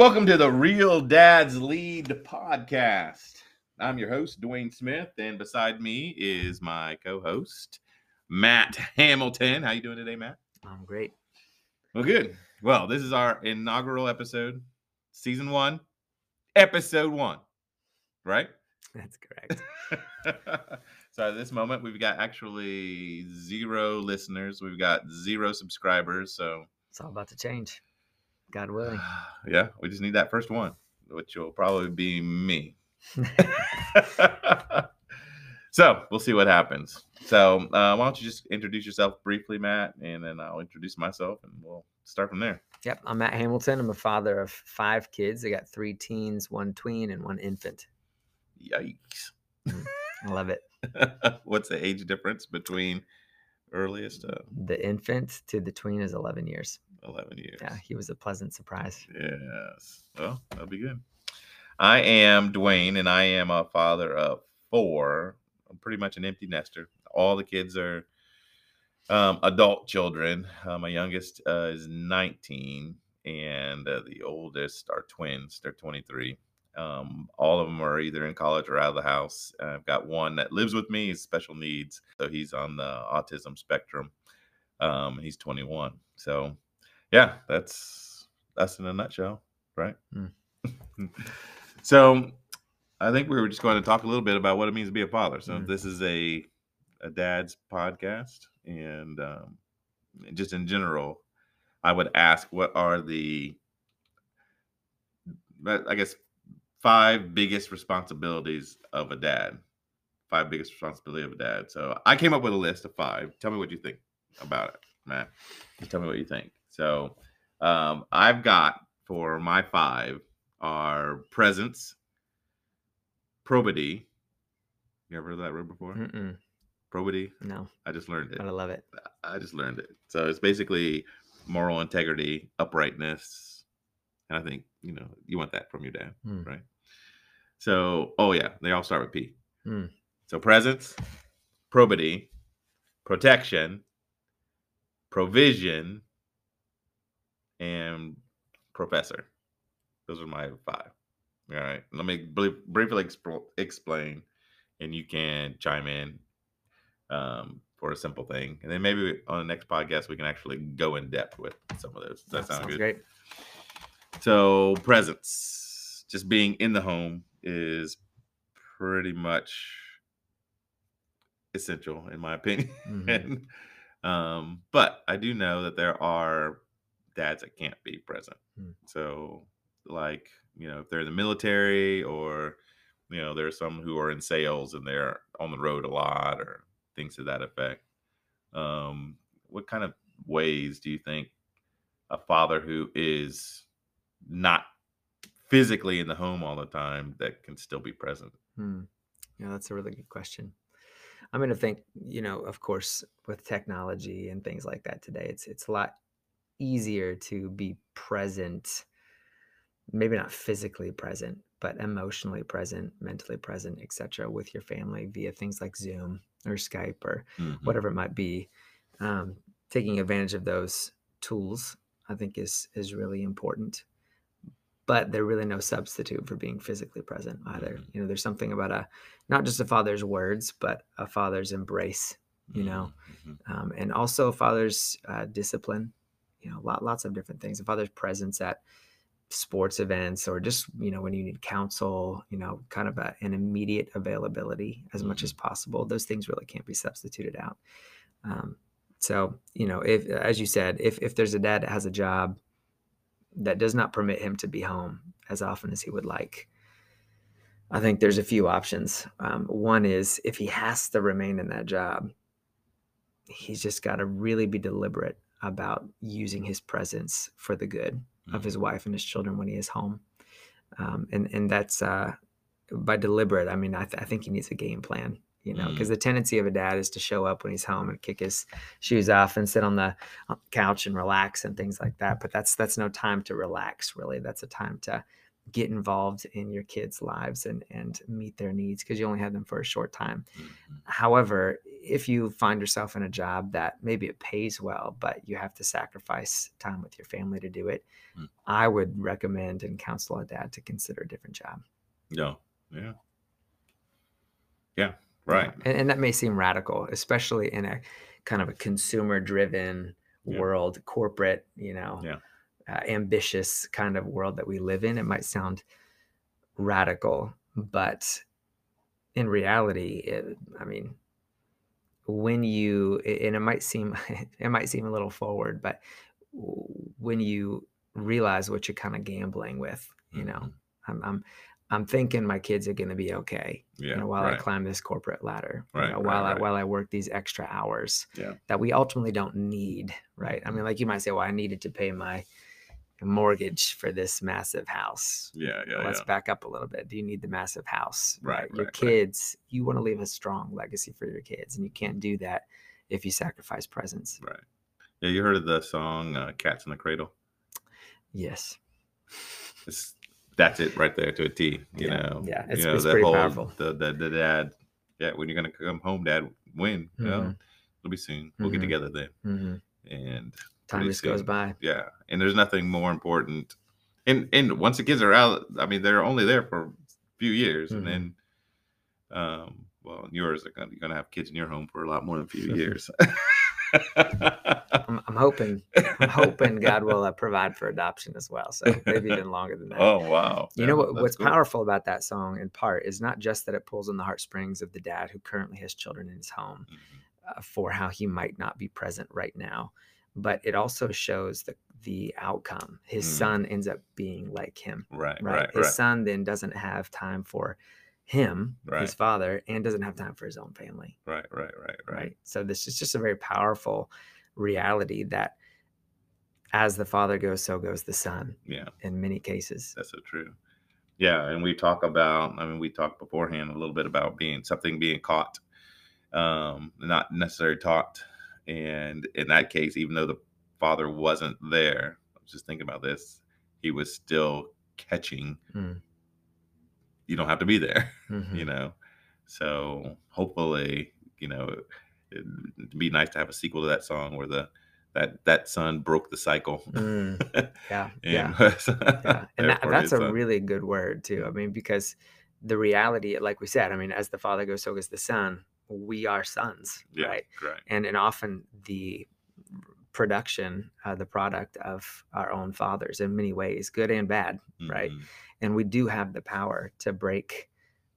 Welcome to the Real Dads Lead podcast. I'm your host, Dwayne Smith, and beside me is my co-host, Matt Hamilton. How you doing today, Matt? I'm great. Well, good. Well, this is our inaugural episode, season one, episode one, right? That's correct. so at this moment, we've got actually zero listeners. We've got zero subscribers. So It's all about to change. God willing. yeah, we just need that first one, which will probably be me. so we'll see what happens. So uh, why don't you just introduce yourself briefly, Matt, and then I'll introduce myself, and we'll start from there. Yep. I'm Matt Hamilton. I'm a father of five kids. I got three teens, one tween, and one infant. Yikes! I love it. What's the age difference between earliest uh, The infant to the tween is 11 years. 11 years? Yeah, he was a pleasant surprise. Yes. Well, that'll be good. I am Dwayne, and I am a father of four. I'm pretty much an empty nester. All the kids are um, adult children. Uh, my youngest uh, is 19, and uh, the oldest are twins. They're 23. Um, all of them are either in college or out of the house. I've got one that lives with me. He's special needs, so he's on the autism spectrum. Um, he's 21. So, yeah, that's that's in a nutshell, right? Mm. so, I think we were just going to talk a little bit about what it means to be a father. So, Mm. this is a a dad's podcast, and um, just in general, I would ask, what are the, I guess, five biggest responsibilities of a dad? Five biggest responsibility of a dad. So, I came up with a list of five. Tell me what you think about it, Matt. Just tell me what you think. So, um, I've got for my five are presence, probity. You ever heard that word before? Mm-mm, Probity. no, I just learned it. but I love it. I just learned it. So it's basically moral integrity, uprightness, and I think you know you want that from your dad, Hmm. right? So, oh yeah, they all start with P. Hmm. So presence, probity, protection, provision, and professor. Those are my five. All right. Let me briefly expl- explain, and you can chime in um, for a simple thing. And then maybe on the next podcast, we can actually go in depth with some of those. Does that sound sounds good? great. So, presence, just being in the home is pretty much essential, in my opinion. Mhm. um, but I do know that there are dads that can't be present. Hmm. So, like, you know, if they're in the military or, you know, there are some who are in sales and they're on the road a lot or things to that effect. Um, what kind of ways do you think a father who is not physically in the home all the time that can still be present? Hmm. Yeah, that's a really good question. I'm going to think, you know, of course, with technology and things like that today, it's it's a lot easier to be present, maybe not physically present, but emotionally present, mentally present, etc., with your family via things like Zoom or Skype or Mhm. whatever it might be. Um, taking advantage of those tools, I think, is is really important. But they're really no substitute for being physically present either. Mhm. You know, there's something about a not just a father's words, but a father's embrace, you know, Mhm. um, and also a father's uh, discipline. You know, lot, lots of different things. A father's presence at sports events or just you know when you need counsel you know kind of a, an immediate availability as much as possible those things really can't be substituted out. Um, so you know if as you said if if there's a dad that has a job that does not permit him to be home as often as he would like i think there's a few options. Um, one is if he has to remain in that job he's just got to really be deliberate about using his presence for the good of his wife and his children when he is home. Um, and and that's uh, by deliberate. I mean, I, th- I think he needs a game plan. You know, because the tendency of a dad is to show up when he's home and kick his shoes off and sit on the couch and relax and things like that. But that's that's no time to relax. Really, that's a time to get involved in your kids' lives and and meet their needs because you only have them for a short time. Mhm. However, if you find yourself in a job that maybe it pays well, but you have to sacrifice time with your family to do it, Mm. I would recommend and counsel a dad to consider a different job. No. Yeah. Yeah. Right. And, and that may seem radical, especially in a kind of a consumer driven Yeah. world, corporate, you know, Yeah. uh, ambitious kind of world that we live in. It might sound radical, but in reality, it, I mean, when you and it might seem it might seem a little forward, but when you realize what you're kind of gambling with, you know, Mhm. I'm I'm I'm thinking my kids are going to be okay Yeah. you know, while I climb this corporate ladder, you Right, know, right, while I while I work these extra hours Yeah. that we ultimately don't need, right? I mean, like you might say, well, I needed to pay my mortgage for this massive house. Yeah. Yeah. Let's yeah. back up a little bit. Do you need the massive house? Right, Your right, right. kids, you want to leave a strong legacy for your kids, and you can't do that if you sacrifice presence. Right. Yeah. You heard of the song uh, "Cats in the Cradle"? Yes. It's, that's it right there to a T. You Yeah, know. yeah, it's- you know, it's that pretty whole- powerful. The, the the dad. Yeah. When you're gonna come home, Dad. When? Well, Mhm. it'll be soon. We'll get Mhm. together then. hmm And Time just goes by. yeah and there's nothing more important and and once the kids are out i mean they're only there for a few years Mhm. and then um well yours are gonna, you're gonna have kids in your home for a lot more than a few years I'm, I'm hoping, I'm hoping God will uh, provide for adoption as well. So maybe even longer than that. oh wow You Yeah, know what, what's cool. powerful about that song in part is not just that it pulls on the heartstrings of the dad who currently has children in his home Mhm. uh, for how he might not be present right now, but it also shows the the outcome. His Mm. son ends up being like him, right right? right his right son then doesn't have time for him, Right. his father, and doesn't have time for his own family, right right right right? right So this is just a very powerful reality that as the father goes, so goes the son yeah in many cases. that's so true yeah and we talk about i mean we talked beforehand a little bit about being something being caught um not necessarily taught and in that case even though the father wasn't there i was just thinking about this he was still catching Mm. you don't have to be there Mhm. you know so hopefully you know it'd be nice to have a sequel to that song where the that that son broke the cycle Mm, yeah, and yeah, yeah. And that, that's a son. really good word too. I mean, because the reality, like we said, I mean, as the father goes, so goes the son. We are sons, yeah right? right And and often the production, uh, the product of our own fathers in many ways, good and bad, right? Mhm. And we do have the power to break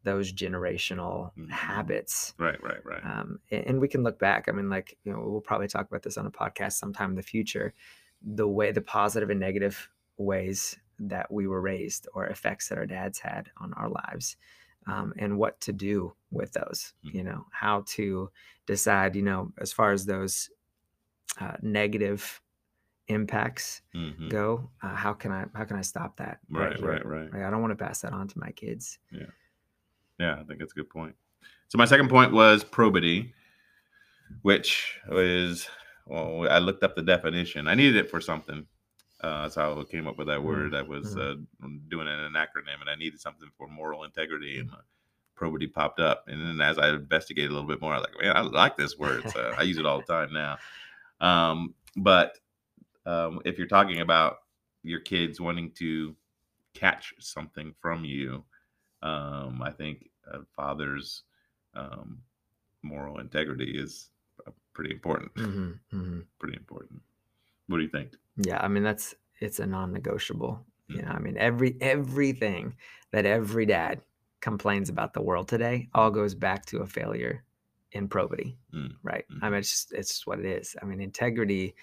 those generational Mhm. habits right right right um, a- and, we can look back. I mean, like you know, we'll probably talk about this on a podcast sometime in the future. The way, the positive and negative ways that we were raised, or effects that our dads had on our lives, um, and what to do with those. Mhm. You know, how to decide. You know, as far as those uh, negative impacts Mhm. go, uh, how can I how can I stop that? right here? right right Like, I don't want to pass that on to my kids. Yeah, yeah I think that's a good point. So my second point was probity, which is well, I looked up the definition. I needed it for something. Uh, that's how I came up with that word. I was uh, mm. doing it in an acronym, and I needed something for moral integrity, and uh, probity popped up. And then as I investigated a little bit more, I was like, man, I like this word. So I use it all the time now. Um, but um, if you're talking about your kids wanting to catch something from you, um, I think a father's um, moral integrity is uh, pretty important. hmm hmm Pretty important. What do you think? Yeah, I mean that's it's a non-negotiable. You Mm. know, I mean every everything that every dad complains about the world today all goes back to a failure in probity, Mm, right? I mhm. mean it's just, it's just what it is. I mean integrity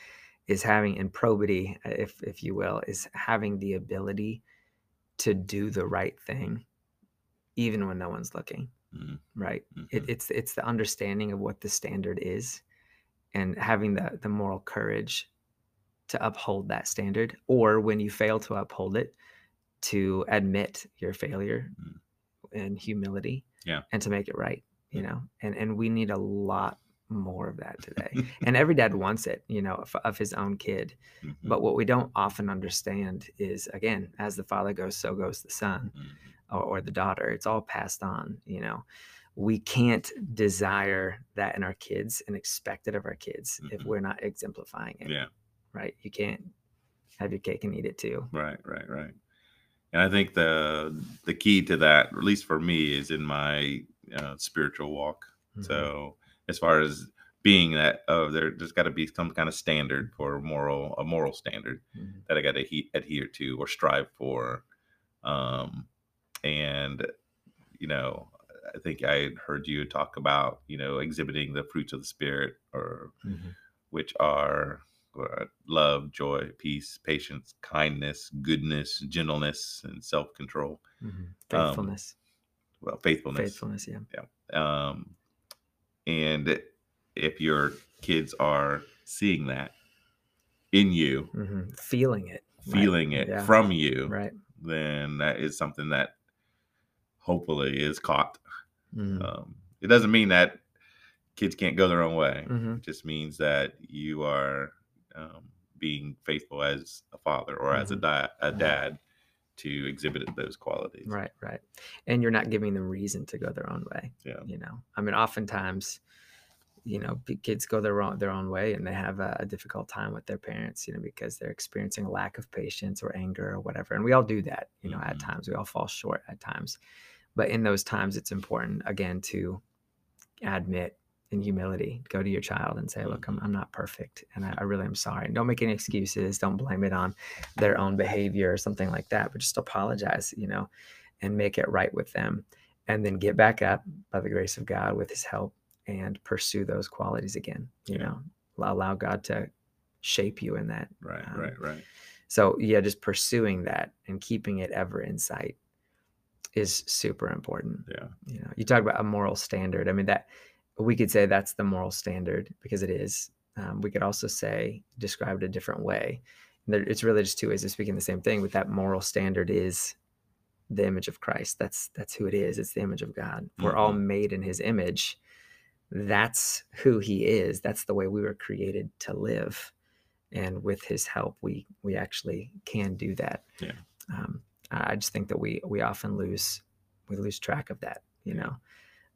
is having and probity, uh, if if you will, is having the ability to do the right thing even when no one's looking, Mm, right? It, mhm. it's it's the understanding of what the standard is and having the the moral courage to uphold that standard or when you fail to uphold it to admit your failure Mm. and humility Yeah. and to make it right you know and and we need a lot more of that today and every dad wants it you know of, of his own kid Mhm, but what we don't often understand is again as the father goes so goes the son mhm. or, or the daughter it's all passed on you know we can't desire that in our kids and expect it of our kids if Mhm. we're not exemplifying it. Yeah. Right. You can't have your cake and eat it too. Right, right, right. And I think the the key to that, at least for me, is in my uh, spiritual walk. Mhm. So as far as being that, oh, there, there's got to be some kind of standard for moral, a moral standard Mhm. that I got to he- adhere to or strive for. Um, and you know, I think I heard you talk about you know exhibiting the fruits of the spirit, or Mhm. which are love, joy, peace, patience, kindness, goodness, gentleness, and self control. Mhm. Um, Faithfulness. Well, faithfulness. Faithfulness. Yeah. Um, and if your kids are seeing that in you, hmm Feeling it. right, feeling it Yeah. from you, Right. then that is something that hopefully is caught. Mhm. Um, it doesn't mean that kids can't go their own way. Mhm. It just means that you are um, being faithful as a father or as a, Mhm. di- a dad to exhibit those qualities. Right, right. And you're not giving them reason to go their own way. Yeah. You know, I mean, oftentimes, you know, kids go their own their own way and they have a, a difficult time with their parents, you know, because they're experiencing a lack of patience or anger or whatever. And we all do that, you know, at Mhm. times. We all fall short at times. But in those times, it's important again to admit in humility, go to your child and say, look, I'm, I'm not perfect. And I, I really am sorry. And don't make any excuses. Don't blame it on their own behavior or something like that, but just apologize, you know, and make it right with them. And then get back up by the grace of God with his help and pursue those qualities again, you Yeah. know, allow, allow God to shape you in that. Right, Um, right, right. So, yeah, just pursuing that and keeping it ever in sight is super important Yeah. you know you talk about a moral standard i mean that we could say that's the moral standard because it is um, we could also say describe it a different way. There, it's really just two ways of speaking the same thing but that moral standard is the image of christ. That's that's who it is. It's the image of god. We're all made in his image. That's who he is. That's the way we were created to live. And with his help we we actually can do that. Yeah. um, i I just think that we we often lose we lose track of that you know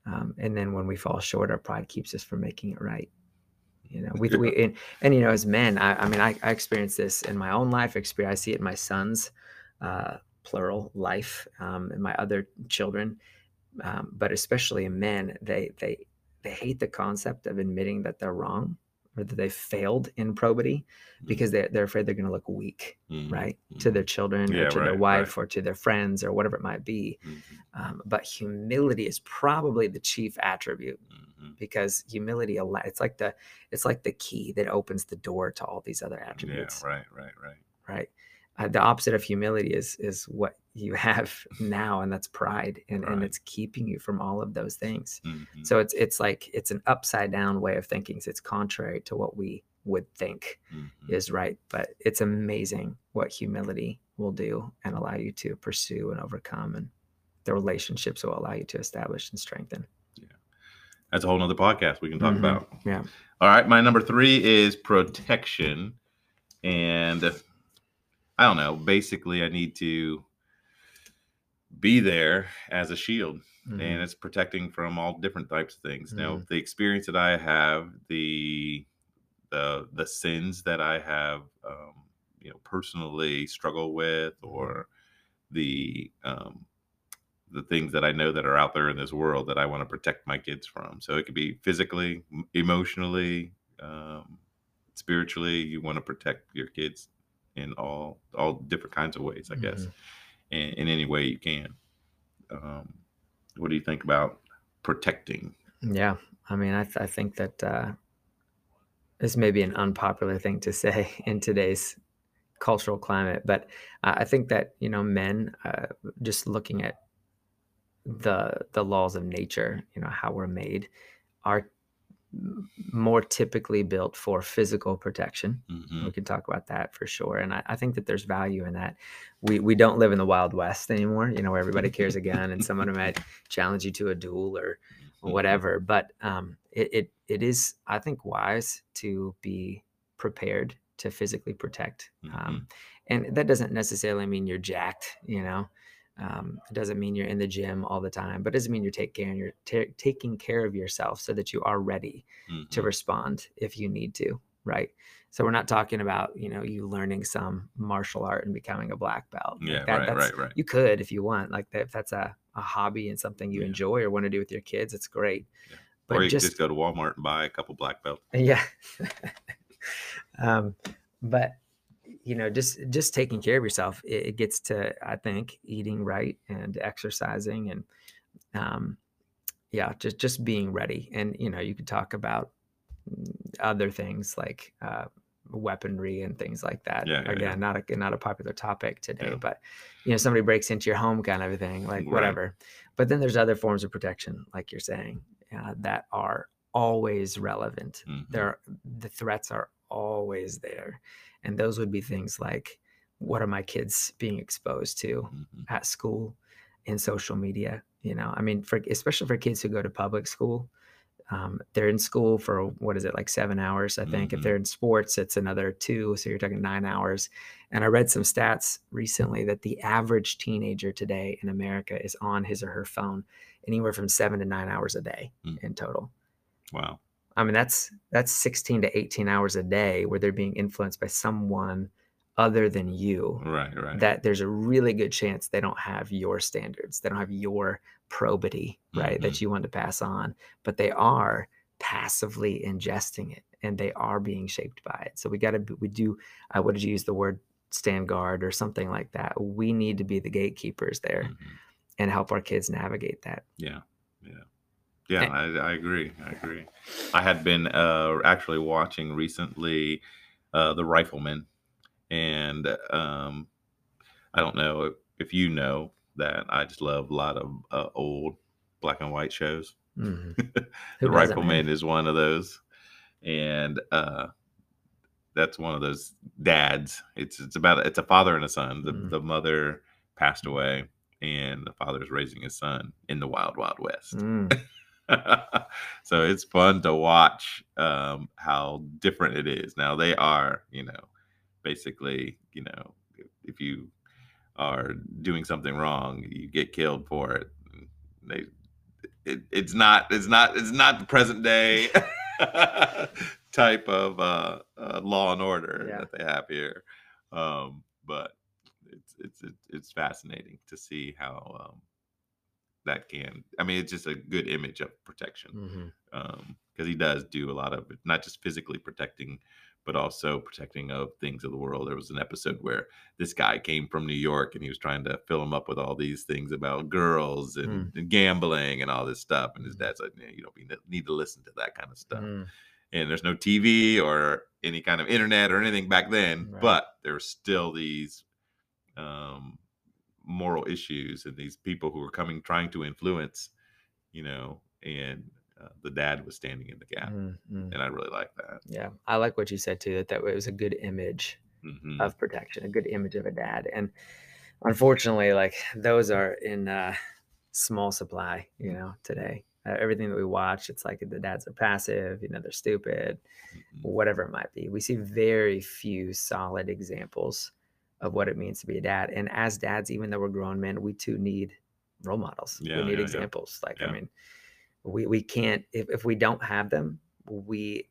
um, and then when we fall short our pride keeps us from making it right you know we, we and, and you know as men i, I mean I, I experience this in my own life experience i see it in my son's uh, plural life um, and my other children um, but especially in men they they they hate the concept of admitting that they're wrong or that they failed in probity because they're, they're afraid they're going to look weak Mhm, right to mhm, their children Yeah, or to their right, wife or to their friends or whatever it might be mhm, um, but humility is probably the chief attribute mhm. because humility it's like the it's like the key that opens the door to all these other attributes. Yeah, right, right, right. right the opposite of humility is is what you have now and that's pride and and it's keeping you from all of those things Mhm, so it's it's like it's an upside down way of thinking so it's contrary to what we would think mhm. is right but it's amazing what humility will do and allow you to pursue and overcome and the relationships will allow you to establish and strengthen Yeah. That's a whole nother podcast we can talk Mhm, about. yeah. All right. My number three is protection. And I don't know. Basically, I need to be there as a shield. Mhm. and it's protecting from all different types of things. Now, Mhm. the experience that I have, the the the sins that I have, um, you know, personally struggle with, Mm-hmm. or the um, the things that I know that are out there in this world that I want to protect my kids from. So it could be physically, emotionally, um, spiritually. You want to protect your kids in all all different kinds of ways, I guess, Mm-hmm. in, in any way you can. Um, what do you think about protecting? Yeah, I mean, I, th- I think that uh, this may be an unpopular thing to say in today's cultural climate, but I I think that you know, men uh, just looking at the the laws of nature, you know, how we're made, are more typically built for physical protection. Mhm. We can talk about that for sure, and I, I think that there's value in that. We we don't live in the Wild West anymore, you know, where everybody carries a gun and someone might challenge you to a duel or Mhm. whatever. But um, it, it it is, I think, wise to be prepared to physically protect. Um, and that doesn't necessarily mean you're jacked, you know. Um, it doesn't mean you're in the gym all the time, but it doesn't mean you're taking care, and you're ta- taking care of yourself so that you are ready to Mhm. respond if you need to, right? So we're not talking about you know you learning some martial art and becoming a black belt. Like, Yeah, that- right, right, right. You could if you want, like that, if that's a, a hobby and something you Yeah. enjoy or want to do with your kids, it's great. Yeah. But or you just, just go to Walmart and buy a couple black belts. yeah. um, but you know, just just taking care of yourself, it, it gets to I think eating right and exercising and um, yeah, just just being ready. And you know, you could talk about other things like uh, weaponry and things like that. Yeah, yeah, Again, yeah. not a not a popular topic today, Yeah. but you know, somebody breaks into your home, kind of a thing, like Right. whatever. But then there's other forms of protection, like you're saying, uh, that are always relevant. Mhm. There, are, the threats are always there, and those would be things like, what are my kids being exposed to? Mhm. at school in social media you know i mean for especially for kids who go to public school um, they're in school for what is it like seven hours i think Mhm. if they're in sports it's another two so you're talking nine hours and i read some stats recently that the average teenager today in america is on his or her phone anywhere from seven to nine hours a day Mm. in total Wow. I mean, that's that's 16 to 18 hours a day where they're being influenced by someone other than you Right, right. that there's a really good chance they don't have your standards. They don't have your probity, right? That you want to pass on, but they are passively ingesting it and they are being shaped by it. So we got to, we do, uh, what did you use the word stand guard or something like that? We need to be the gatekeepers there Mhm. and help our kids navigate that. Yeah, yeah, yeah. I, I agree. I agree. I had been uh, actually watching recently uh, the Rifleman, and um, I don't know if, if you know that I just love a lot of uh, old black and white shows. Mhm. the Who doesn't, man? Rifleman is one of those, and uh, that's one of those dads. It's it's about it's a father and a son. The Mhm. the mother passed away, and the father is raising his son in the wild wild west. Mm, so it's fun to watch um, how different it is. Now they are, you know, basically, you know, if, you are doing something wrong, you get killed for it. They, it, it's not, it's not, it's not the present day type of uh, uh, law and order Yeah. that they have here. Um, but it's, it's, it's, it's fascinating to see how um, that can. I mean, it's just a good image of protection because he does do a lot of not just physically protecting, but also protecting of things of the world. There was an episode where this guy came from New York and he was trying to fill him up with all these things about girls and, and gambling and all this stuff. And his Mm. dad said, "Yeah, "You don't need- need to listen to that kind of stuff." Mm, And there's no TV or any kind of internet or anything back then, Right. but there's still these um, moral issues and these people who are coming trying to influence, you know, and uh, the dad was standing in the gap, mm, mm. and I really like that. Yeah, I like what you said too. That that was a good image hmm of protection, a good image of a dad. And unfortunately, like those are in uh, small supply, you know, today. Uh, everything that we watch, it's like the dads are passive, you know, they're stupid, whatever it might be. We see very few solid examples of what it means to be a dad. And as dads, even though we're grown men, we too need role models. Yeah, we need yeah, yeah. examples. Like, Yeah. I mean, we, we can't, if, if we don't have them, we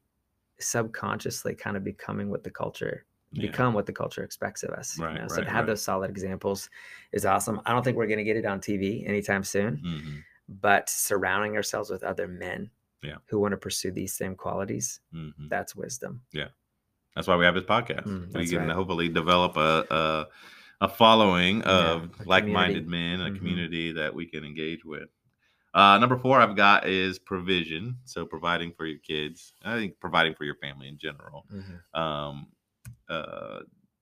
subconsciously kind of becoming what the culture Yeah. become what the culture expects of us. you Right, know? So right, to have right. those solid examples is awesome. I don't think we're going to get it on TV anytime soon, hmm but surrounding ourselves with other men Yeah. who want to pursue these same qualities, hmm that's wisdom. That's why we have this podcast. Mm, we can right. hopefully develop a a, a following Yeah, of a like-minded community. men, a Mhm. community that we can engage with. Uh, number four, I've got is provision. So providing for your kids. I think providing for your family in general. Mhm. um uh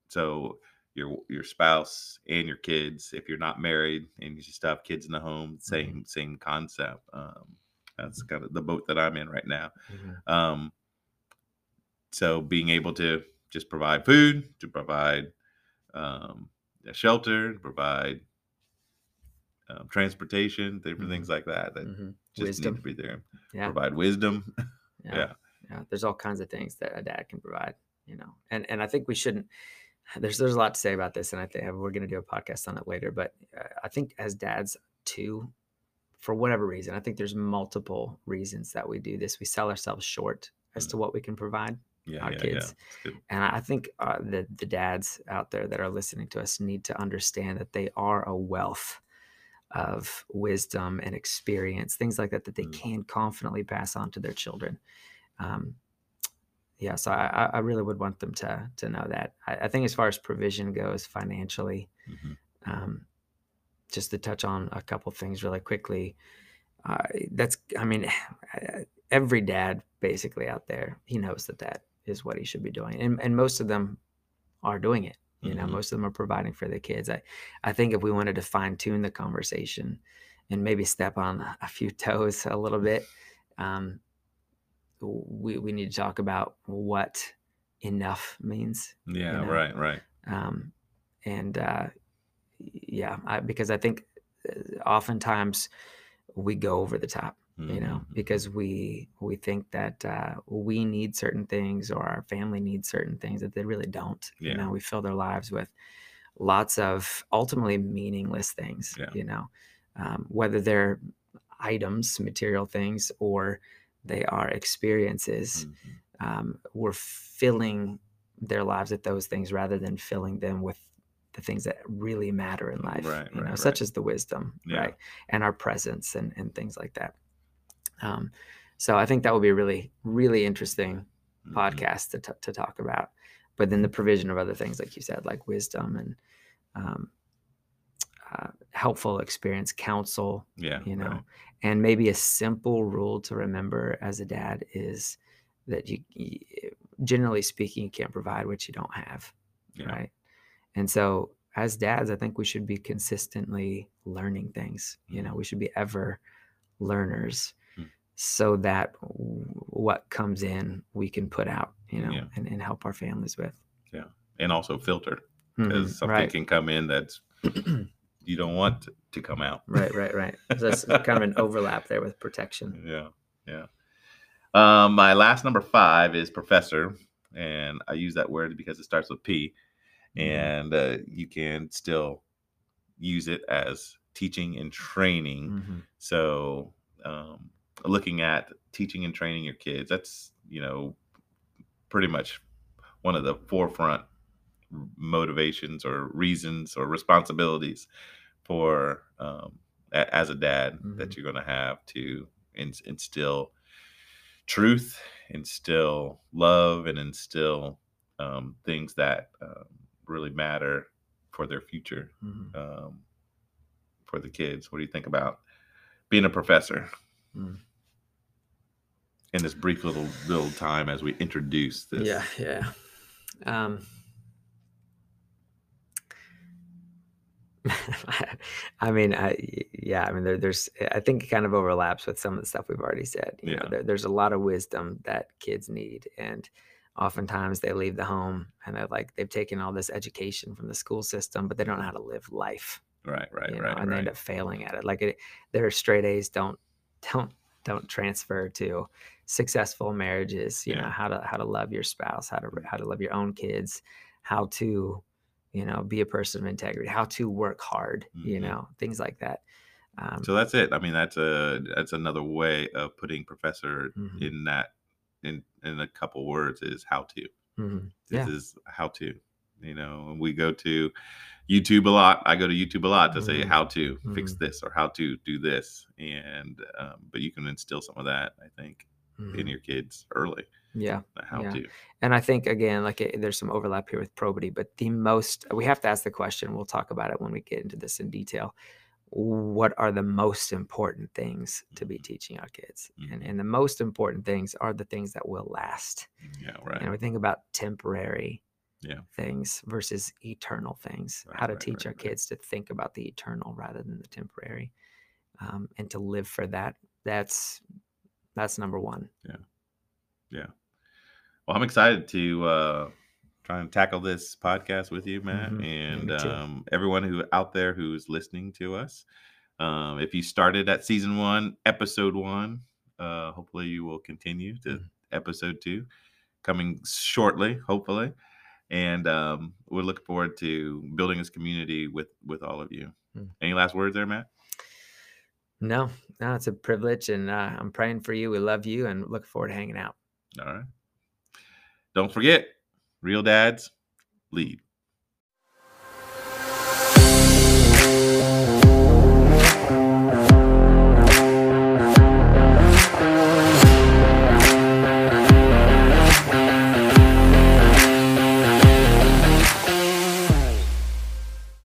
so your your spouse and your kids if you're not married and you just have kids in the home same same concept um that's kind of the boat that i'm in right now Mhm. um so being able to just provide food to provide um a shelter to provide um, transportation different things like that that Mhm. just Wisdom. need to be there Yeah. provide wisdom yeah. yeah. Yeah. There's all kinds of things that a dad can provide, you know, and, and I think we shouldn't, there's there's a lot to say about this, and I think we're going to do a podcast on it later. But uh, I think as dads too, for whatever reason, I think there's multiple reasons that we do this. We sell ourselves short as Mm. to what we can provide Yeah, our yeah, kids. yeah. And I think uh, the the dads out there that are listening to us need to understand that they are a wealth of wisdom and experience, things like that, that they Mm. can confidently pass on to their children. Um, yeah, so I, I- really would want them to to know that. I, I think as far as provision goes financially, Mhm. um, just to touch on a couple things really quickly. Uh, that's, I mean, every dad basically out there, he knows that that is what he should be doing, and and most of them are doing it. You know, Mhm. most of them are providing for their kids. I, I think if we wanted to fine tune the conversation and maybe step on a few toes a little bit, um, we we need to talk about what enough means Yeah, know, right, right. um, and uh, yeah, I, because I think uh, oftentimes we go over the top, you know, Mhm, because we we think that uh, we need certain things or our family needs certain things that they really don't. You know, we fill their lives with lots of ultimately meaningless things. Yeah. You know, um, whether they're items, material things, or they are experiences mhm. um, we're filling their lives with those things rather than filling them with the things that really matter in life, Right, you know, right, such as the wisdom, Yeah. right, and our presence and and things like that. Um, so I think that would be a really really interesting Mhm. podcast to t- to talk about. But then the provision of other things, like you said, like wisdom and um, uh, helpful experience, counsel, Yeah, you know right. and maybe a simple rule to remember as a dad is that you, y generally speaking you can't provide what you don't have Yeah. right and so as dads i think we should be consistently learning things you know Mhm. we should be ever learners. So that what comes in we can put out you know Yeah. and, and help our families with Yeah. And also filter because something right can come in that's you don't want to, come out. right right right so that's kind of an overlap there with protection Yeah, yeah. Um, my last number five is professor, and I use that word because it starts with P, Mhm. and uh, you can still use it as teaching and training. Mhm. So, um, looking at teaching and training your kids, that's you know pretty much one of the forefront motivations or reasons or responsibilities for um, a- as a dad that Mhm. you're going to have to ins- instill truth, instill love, and instill um, things that um, really matter for their future Mhm. um, for the kids. What do you think about being a professor Mm. In this brief little little time as we introduce this? Yeah, yeah. Um, I mean, I yeah, I mean, there, there's I think it kind of overlaps with some of the stuff we've already said. You know, Yeah. there, there's a lot of wisdom that kids need, and oftentimes they leave the home and they're like they've taken all this education from the school system, but they don't know how to live life. Right, right, you know, right, and they right. end up failing at it. Like it, their straight A's don't don't don't transfer to successful marriages. You Yeah. know how to how to love your spouse, how to how to love your own kids, how to you know be a person of integrity, how to work hard. You Mhm. know things like that. Um, So that's it. I mean, that's a that's another way of putting professor Mhm. in that in in a couple words is how to. mhm, This Yeah. is how to. You know, we go to YouTube a lot. I go to YouTube a lot to say Mhm. how to fix Mhm. this or how to do this, and um, but you can instill some of that, I think, in mhm, your kids early. Yeah. How Yeah. to. And I think again, like it, there's some overlap here with probity, but the most we have to ask the question. We'll talk about it when we get into this in detail. What are the most important things to be Mhm. teaching our kids? And Mhm. and the most important things are the things that will last. Yeah, right. And we think about temporary Yeah. things versus eternal things. Right, how to right, teach right, our kids to think about the eternal rather than the temporary, um, and to live for that. That's that's number one. Yeah. Yeah. Well, I'm excited to uh, try and tackle this podcast with you, Matt, Mhm. And um, everyone who out there who's listening to us. Um, if you started at season one, episode one, uh, hopefully you will continue to Mhm. episode two, coming shortly, hopefully. and um, we're looking forward to building this community with with all of you. Hmm. Any last words there, Matt? No, no, it's a privilege, and uh, I'm praying for you. We love you, and look forward to hanging out. All right. Don't forget, real dads lead.